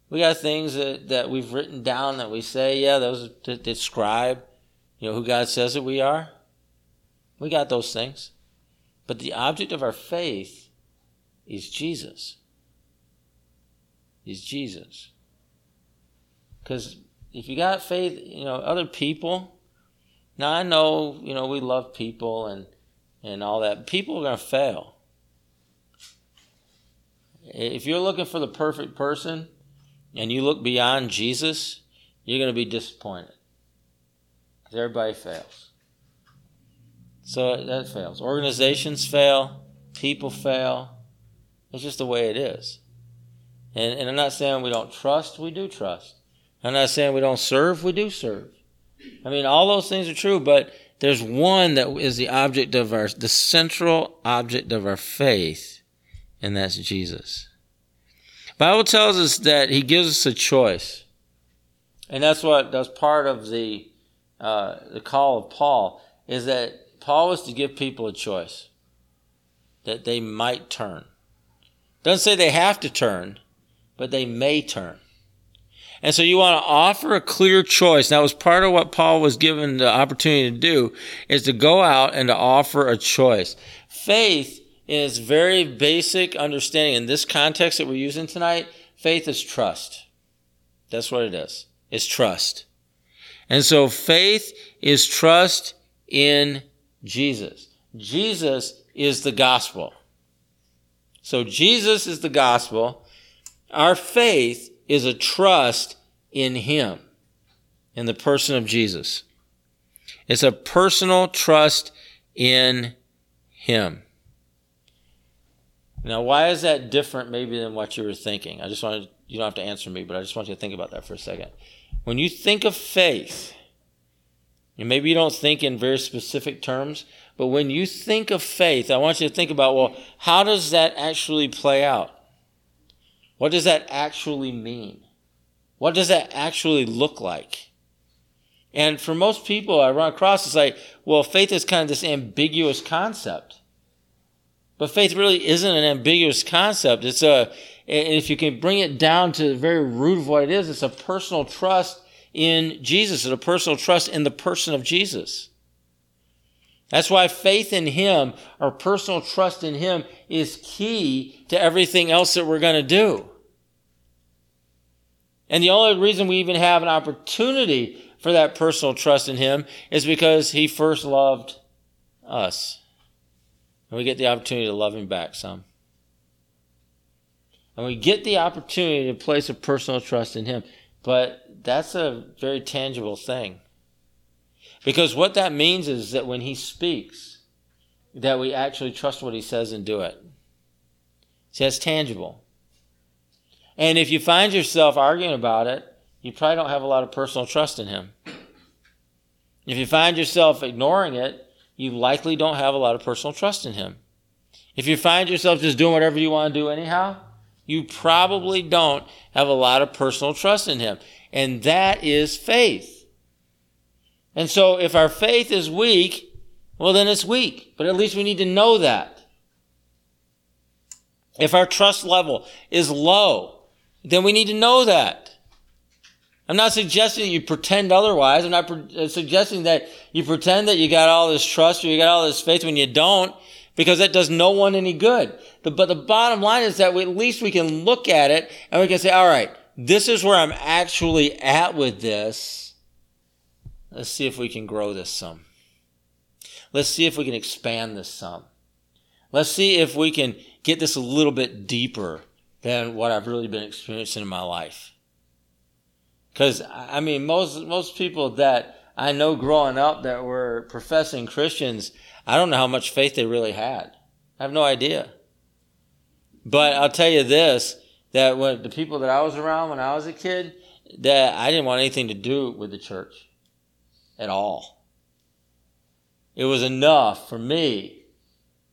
We got things that, that we've written down that we say, yeah, those that describe, you know, who God says that we are. We got those things. But the object of our faith is Jesus. Is Jesus. Because if you got faith, you know, other people, now I know, you know, we love people and and all that. People are going to fail. If you're looking for the perfect person and you look beyond Jesus, you're going to be disappointed. Because everybody fails. So that fails. Organizations fail, people fail. It's just the way it is. And, and I'm not saying we don't trust, we do trust. I'm not saying we don't serve, we do serve. I mean, all those things are true, but there's one that is the object of our, the central object of our faith, and that's Jesus. Bible tells us that He gives us a choice, and that's what that's part of the uh, the call of Paul is that Paul was to give people a choice that they might turn. Doesn't say they have to turn, but they may turn. And so you want to offer a clear choice. That was part of what Paul was given the opportunity to do is to go out and to offer a choice. Faith is very basic understanding in this context that we're using tonight. Faith is trust. That's what it is. It's trust. And so faith is trust in Jesus. Jesus is the gospel. So Jesus is the gospel. Our faith is a trust in Him, in the person of Jesus. It's a personal trust in Him. Now, why is that different maybe than what you were thinking? I just want you don't have to answer me, but I just want you to think about that for a second. When you think of faith, and maybe you don't think in very specific terms, but when you think of faith, I want you to think about, well, how does that actually play out? What does that actually mean? What does that actually look like? And for most people I run across, it's like, well, faith is kind of this ambiguous concept. But faith really isn't an ambiguous concept. It's a, if you can bring it down to the very root of what it is, it's a personal trust in Jesus and a personal trust in the person of Jesus. That's why faith in Him, or personal trust in Him, is key to everything else that we're going to do. And the only reason we even have an opportunity for that personal trust in Him is because He first loved us. And we get the opportunity to love Him back some. And we get the opportunity to place a personal trust in Him. But that's a very tangible thing. Because what that means is that when He speaks, that we actually trust what He says and do it. See, that's tangible. And if you find yourself arguing about it, you probably don't have a lot of personal trust in Him. If you find yourself ignoring it, you likely don't have a lot of personal trust in Him. If you find yourself just doing whatever you want to do anyhow, you probably don't have a lot of personal trust in Him. And that is faith. And so if our faith is weak, well, then it's weak. But at least we need to know that. If our trust level is low, then we need to know that. I'm not suggesting that you pretend otherwise. I'm not pre- uh, suggesting that you pretend that you got all this trust or you got all this faith when you don't, because that does no one any good. The, but the bottom line is that we, at least we can look at it and we can say, all right, this is where I'm actually at with this. Let's see if we can grow this some. Let's see if we can expand this some. Let's see if we can get this a little bit deeper than what I've really been experiencing in my life. Because I mean, most most people that I know growing up that were professing Christians, I don't know how much faith they really had. I have no idea. But I'll tell you this: that when the people that I was around when I was a kid, that I didn't want anything to do with the church at all. It was enough for me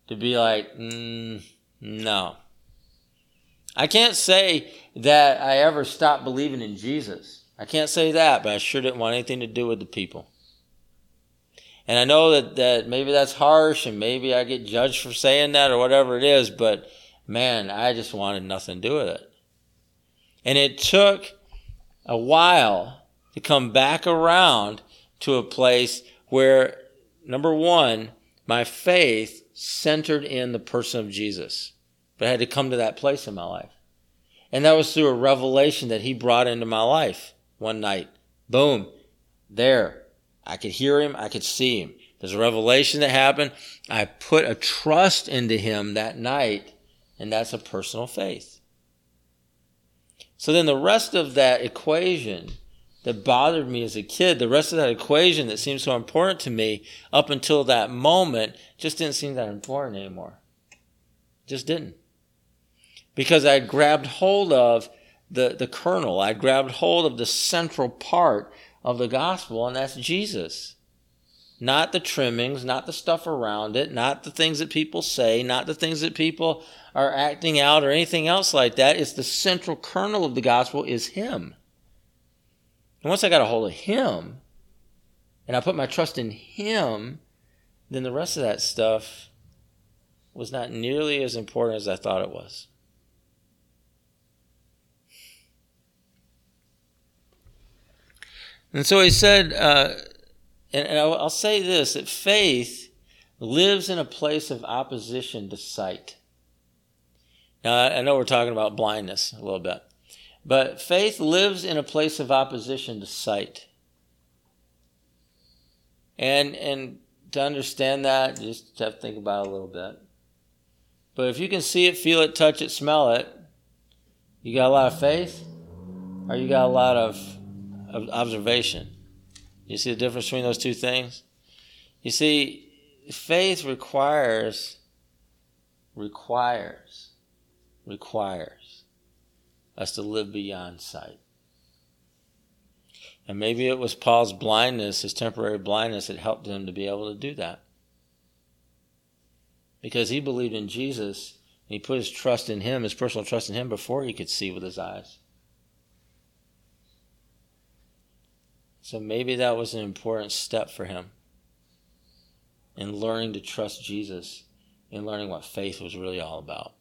to be like, mm, no. I can't say that I ever stopped believing in Jesus. I can't say that, but I sure didn't want anything to do with the people. And I know that, that maybe that's harsh and maybe I get judged for saying that or whatever it is, but man, I just wanted nothing to do with it. And it took a while to come back around to a place where, number one, my faith centered in the person of Jesus. But I had to come to that place in my life. And that was through a revelation that he brought into my life one night. Boom. There. I could hear him. I could see him. There's a revelation that happened. I put a trust into him that night, and that's a personal faith. So then the rest of that equation that bothered me as a kid, the rest of that equation that seemed so important to me up until that moment just didn't seem that important anymore. Just didn't. Because I grabbed hold of the, the kernel. I grabbed hold of the central part of the gospel, and that's Jesus. Not the trimmings, not the stuff around it, not the things that people say, not the things that people are acting out or anything else like that. It's the central kernel of the gospel is Him. And once I got a hold of Him, and I put my trust in Him, then the rest of that stuff was not nearly as important as I thought it was. And so he said, uh, and, and I'll, I'll say this that faith lives in a place of opposition to sight. Now, I know we're talking about blindness a little bit, but faith lives in a place of opposition to sight. And, and to understand that, you just have to think about it a little bit. But if you can see it, feel it, touch it, smell it, you got a lot of faith, or you got a lot of of observation. You see the difference between those two things? You see, faith requires, requires, requires us to live beyond sight. And maybe it was Paul's blindness, his temporary blindness, that helped him to be able to do that. Because he believed in Jesus, and he put his trust in him, his personal trust in him, before he could see with his eyes. So maybe that was an important step for him in learning to trust Jesus, in learning what faith was really all about.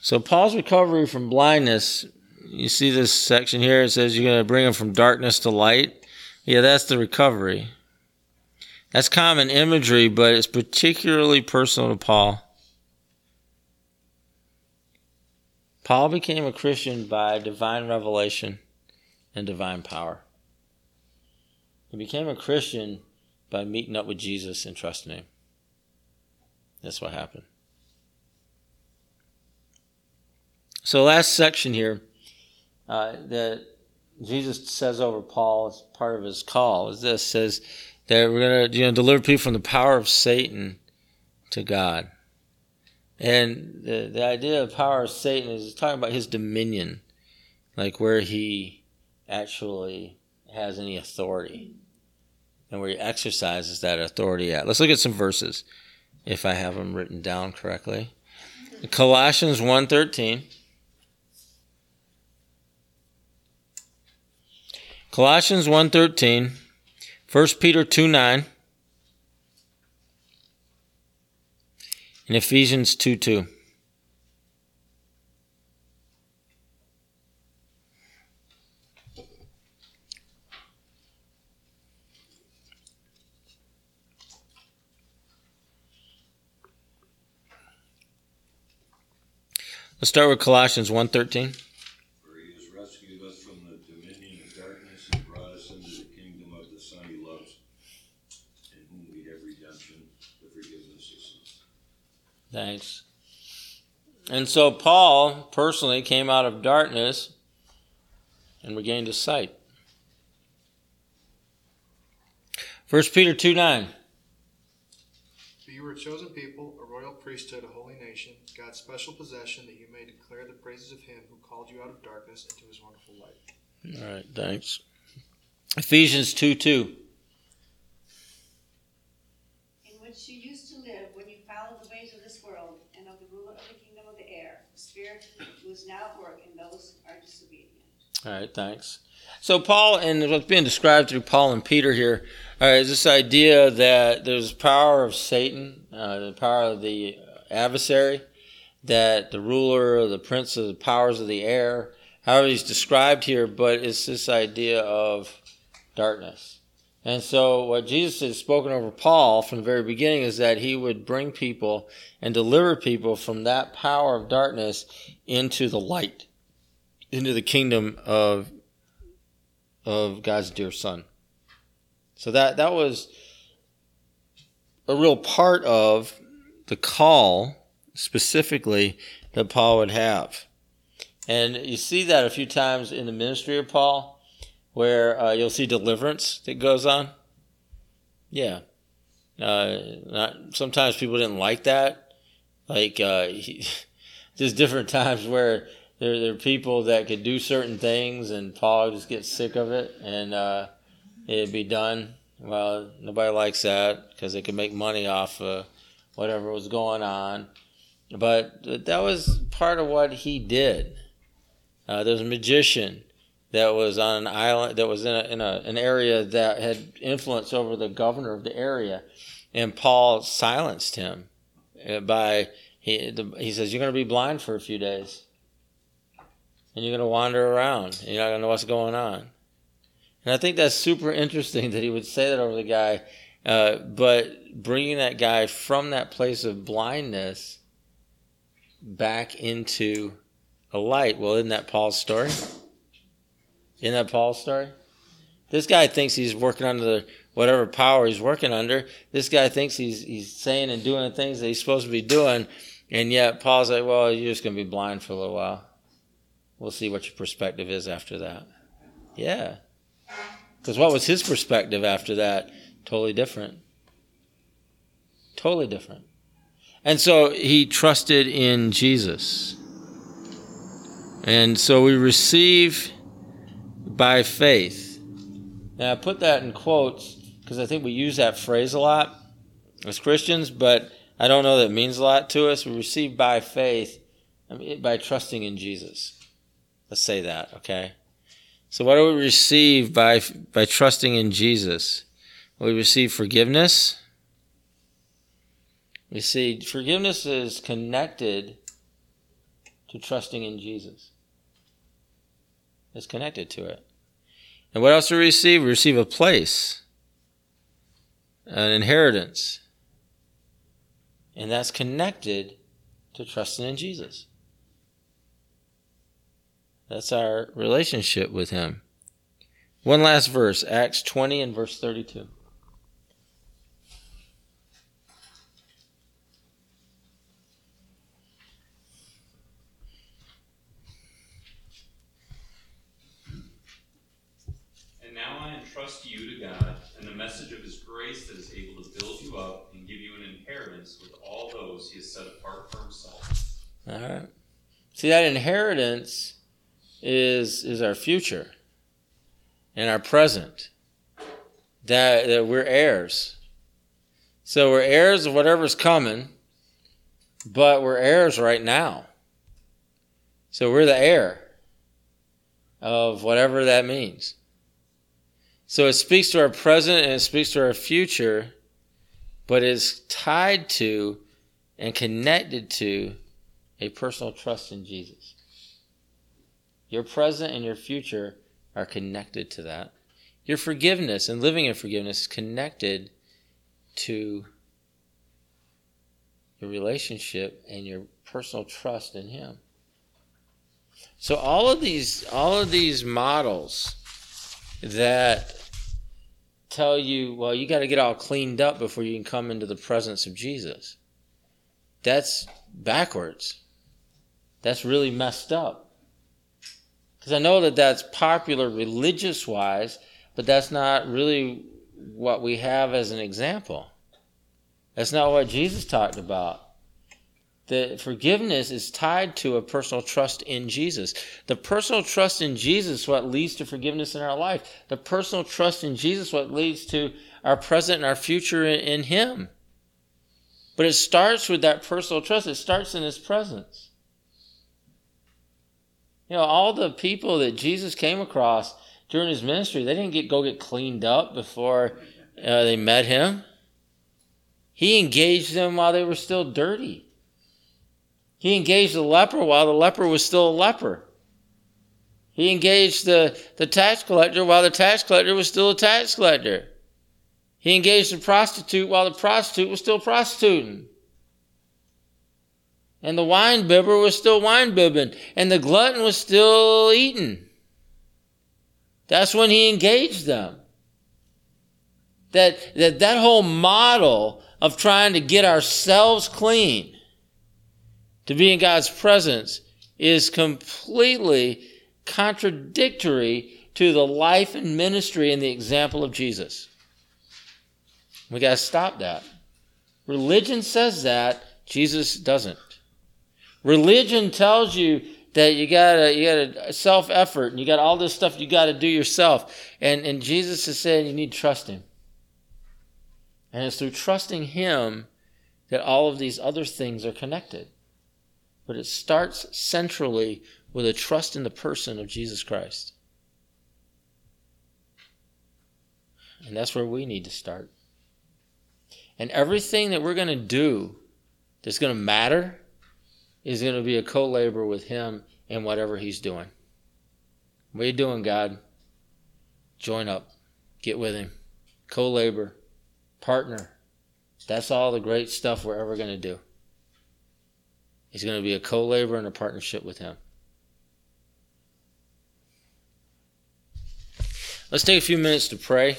So, Paul's recovery from blindness, you see this section here, it says you're going to bring him from darkness to light. Yeah, that's the recovery. That's common imagery, but it's particularly personal to Paul. Paul became a Christian by divine revelation and divine power. He became a Christian by meeting up with Jesus and trusting Him. That's what happened. So, last section here uh, that Jesus says over Paul as part of his call is this: says that we're going to you know deliver people from the power of Satan to God. And the, the idea of power of Satan is talking about his dominion, like where he actually has any authority and where he exercises that authority at. Let's look at some verses if I have them written down correctly. Colossians 1:13 Colossians 1.13, 1 Peter 2 9, and Ephesians 2 2. Let's start with Colossians 1.13. For he has rescued us from the dominion of darkness and brought us into the kingdom of the Son he loves, in whom we have redemption, the forgiveness of sins. Thanks. And so Paul personally came out of darkness and regained his sight. 1 Peter 2 9. For you were a chosen people, a royal priesthood, a holy nation, God's special possession, that you may declare the praises of him who called you out of darkness into his wonderful light. All right, thanks. Ephesians 2 2. in which you used to live when you followed the ways of this world and of the ruler of the kingdom of the air, the spirit who is now in those who are disobedient. All right, thanks. So Paul, and what's being described through Paul and Peter here, uh, is this idea that there's power of Satan, uh, the power of the adversary, that the ruler, the prince of the powers of the air, however he's described here, but it's this idea of darkness. And so what Jesus has spoken over Paul from the very beginning is that he would bring people and deliver people from that power of darkness into the light, into the kingdom of of God's dear son. So that that was a real part of the call specifically that Paul would have. And you see that a few times in the ministry of Paul where uh, you'll see deliverance that goes on. Yeah. Uh, not sometimes people didn't like that. Like uh, there's different times where there there are people that could do certain things, and Paul just gets sick of it, and uh, it'd be done. Well, nobody likes that because they could make money off of whatever was going on. But that was part of what he did. Uh, there was a magician that was on an island that was in, a, in a, an area that had influence over the governor of the area, and Paul silenced him uh, by he the, he says you're going to be blind for a few days, and you're going to wander around, you're not going to know what's going on. And I think that's super interesting that he would say that over the guy, uh, but bringing that guy from that place of blindness back into a light. Well, isn't that Paul's story? Isn't that Paul's story? This guy thinks he's working under the whatever power he's working under. This guy thinks he's he's saying and doing the things that he's supposed to be doing, and yet Paul's like, "Well, you're just going to be blind for a little while. We'll see what your perspective is after that." Yeah, because what was his perspective after that? Totally different. Totally different. And so he trusted in Jesus. And so we receive by faith. Now, I put that in quotes because I think we use that phrase a lot as Christians, but I don't know that it means a lot to us. We receive by faith, I mean, by trusting in Jesus. Let's say that, okay? So, what do we receive by, by trusting in Jesus? We receive forgiveness. We see forgiveness is connected to trusting in Jesus. It's connected to it. And what else do we receive? We receive a place, an inheritance. And that's connected to trusting in Jesus. That's our relationship with Him. One last verse, Acts 20 and verse 32. And now I entrust you to God and the message of his grace that is able to build you up and give you an inheritance with all those he has set apart for himself. All right. See that inheritance is is our future and our present. That, that we're heirs. So we're heirs of whatever's coming, but we're heirs right now. So we're the heir of whatever that means. So it speaks to our present and it speaks to our future, but is tied to and connected to a personal trust in Jesus. Your present and your future are connected to that. Your forgiveness and living in forgiveness is connected to your relationship and your personal trust in him. So all of these all of these models that tell you, well, you got to get all cleaned up before you can come into the presence of Jesus. That's backwards. That's really messed up. Because I know that that's popular religious wise, but that's not really what we have as an example. That's not what Jesus talked about. The forgiveness is tied to a personal trust in Jesus. The personal trust in Jesus what leads to forgiveness in our life. The personal trust in Jesus what leads to our present and our future in, in Him. But it starts with that personal trust. It starts in His presence. You know, all the people that Jesus came across during His ministry, they didn't get go get cleaned up before uh, they met Him. He engaged them while they were still dirty. He engaged the leper while the leper was still a leper. He engaged the, the tax collector while the tax collector was still a tax collector. He engaged the prostitute while the prostitute was still prostituting. And the wine bibber was still wine bibbing. And the glutton was still eating. That's when he engaged them. That, that, that whole model of trying to get ourselves clean to be in God's presence is completely contradictory to the life and ministry and the example of Jesus. We got to stop that. Religion says that, Jesus doesn't. Religion tells you that you gotta you got a self effort and you got all this stuff you got to do yourself. And and Jesus is saying you need to trust him. And it's through trusting him that all of these other things are connected. But it starts centrally with a trust in the person of Jesus Christ. And that's where we need to start. And everything that we're going to do that's going to matter is going to be a co laborer with Him in whatever He's doing. What are you doing, God? Join up, get with Him, co labor, partner. That's all the great stuff we're ever going to do. He's going to be a co laborer and a partnership with Him. Let's take a few minutes to pray.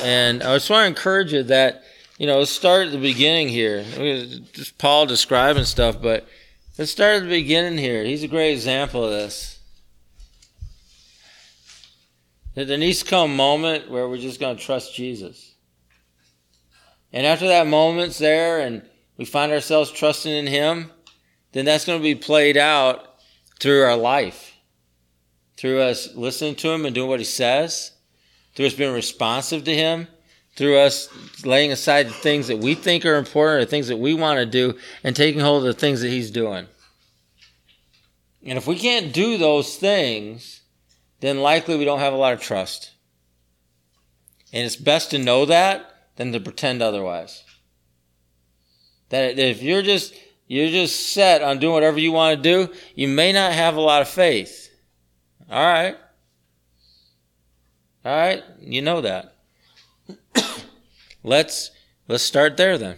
And I just want to encourage you that, you know, start at the beginning here. Just Paul describing stuff, but let's start at the beginning here. He's a great example of this. There needs to come a moment where we're just going to trust Jesus. And after that moment's there and we find ourselves trusting in Him, then that's going to be played out through our life. Through us listening to Him and doing what He says, through us being responsive to Him, through us laying aside the things that we think are important or things that we want to do and taking hold of the things that He's doing. And if we can't do those things, then likely we don't have a lot of trust. And it's best to know that than to pretend otherwise. That if you're just you're just set on doing whatever you want to do, you may not have a lot of faith. All right. All right, you know that. let's let's start there then.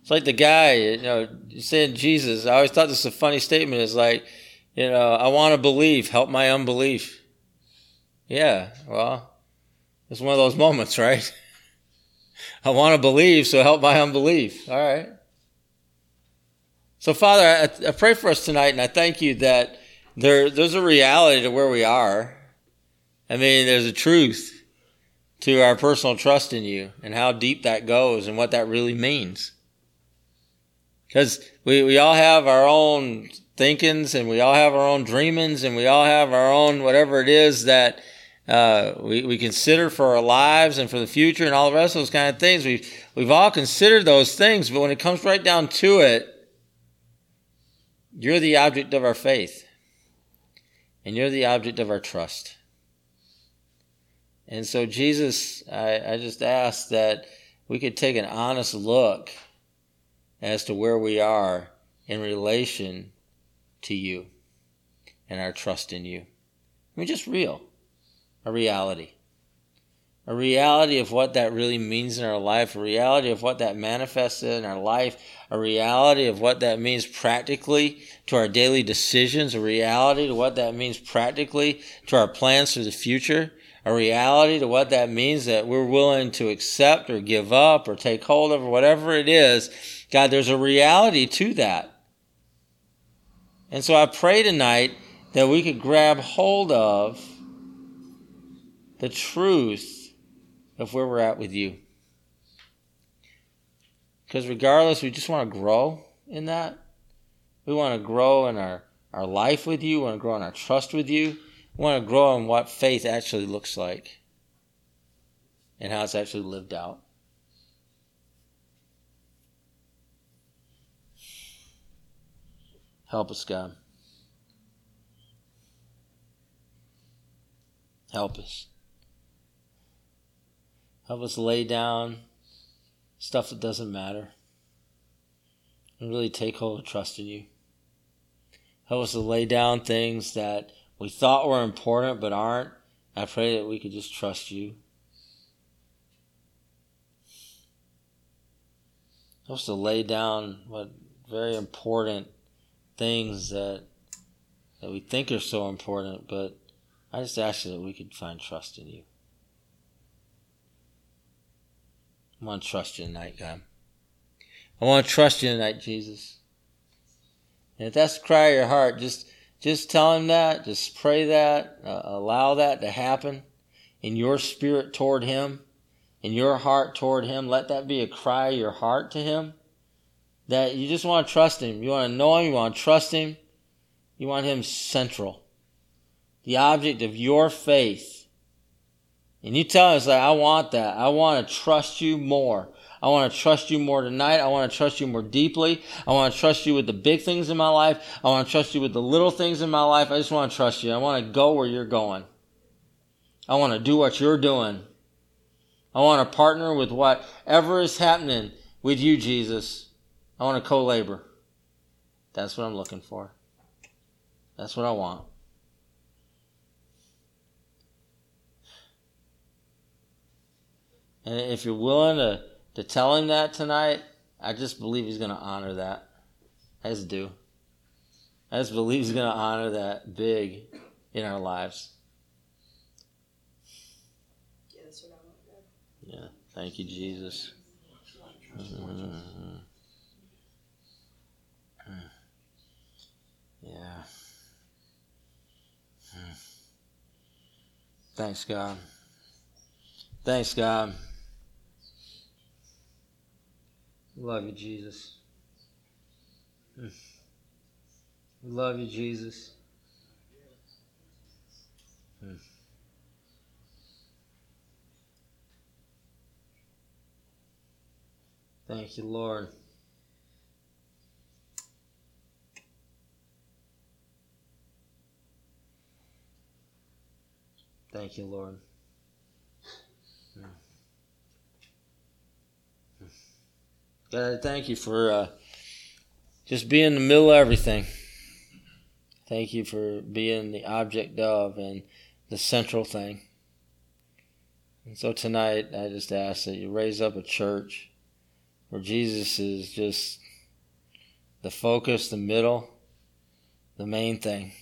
It's like the guy, you know, saying Jesus. I always thought this was a funny statement. It's like, you know, I want to believe, help my unbelief. Yeah, well, it's one of those moments, right? I want to believe, so help my unbelief. All right. So, Father, I, I, pray for us tonight, and I thank you that there, there's a reality to where we are. I mean, there's a truth to our personal trust in you and how deep that goes and what that really means. Because we, we all have our own thinkings and we all have our own dreamings and we all have our own whatever it is that uh, we, we consider for our lives and for the future and all the rest of those kind of things. We've, we've all considered those things, but when it comes right down to it, you're the object of our faith. and you're the object of our trust. And so, Jesus, I, I just ask that we could take an honest look as to where we are in relation to you and our trust in you. I mean, just real, a reality. A reality of what that really means in our life, a reality of what that manifests in our life, a reality of what that means practically to our daily decisions, a reality to what that means practically to our plans for the future, a reality to what that means that we're willing to accept or give up or take hold of or whatever it is. God, there's a reality to that. And so I pray tonight that we could grab hold of the truth of where we're at with you. Because regardless, we just want to grow in that. We want to grow in our, our life with you. We want to grow in our trust with you. Want to grow in what faith actually looks like and how it's actually lived out. Help us, God. Help us. Help us lay down stuff that doesn't matter and really take hold of trust in you. Help us to lay down things that we thought were important but aren't. I pray that we could just trust you. Help us to lay down what very important things that that we think are so important, but I just ask you that we could find trust in you. I want to trust you tonight, God. I want to trust you tonight, Jesus. And if that's the cry of your heart, just just tell him that. Just pray that. Uh, allow that to happen in your spirit toward him, in your heart toward him. Let that be a cry of your heart to him. That you just want to trust him. You want to know him. You want to trust him. You want him central the object of your faith. And you tell us like, I want that. I want to trust you more. I want to trust you more tonight. I want to trust you more deeply. I want to trust you with the big things in my life. I want to trust you with the little things in my life. I just want to trust you. I want to go where you're going. I want to do what you're doing. I want to partner with whatever is happening with you, Jesus. I want to co labor. That's what I'm looking for. That's what I want. And if you're willing to, to tell him that tonight, I just believe he's going to honor that. I just do. I just believe he's going to honor that big in our lives. Yeah, thank you, Jesus. Mm-hmm. Yeah. Thanks, God. Thanks, God. Love you, Jesus. We love you, Jesus. Hmm. Thank you, Lord. Thank you, Lord. Hmm. God, thank you for uh, just being in the middle of everything. Thank you for being the object of and the central thing. And so tonight, I just ask that you raise up a church where Jesus is just the focus, the middle, the main thing.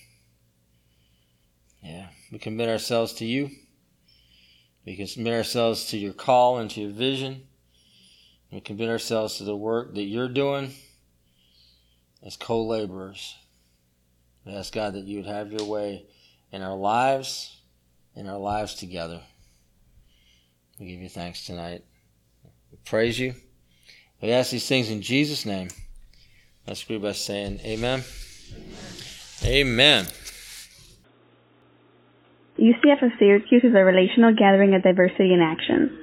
Yeah, we commit ourselves to you. We commit ourselves to your call and to your vision. We commit ourselves to the work that you're doing as co laborers. We ask God that you would have your way in our lives, in our lives together. We give you thanks tonight. We praise you. We ask these things in Jesus' name. Let's agree by saying amen. Amen. UCF of Syracuse is a relational gathering of diversity in action.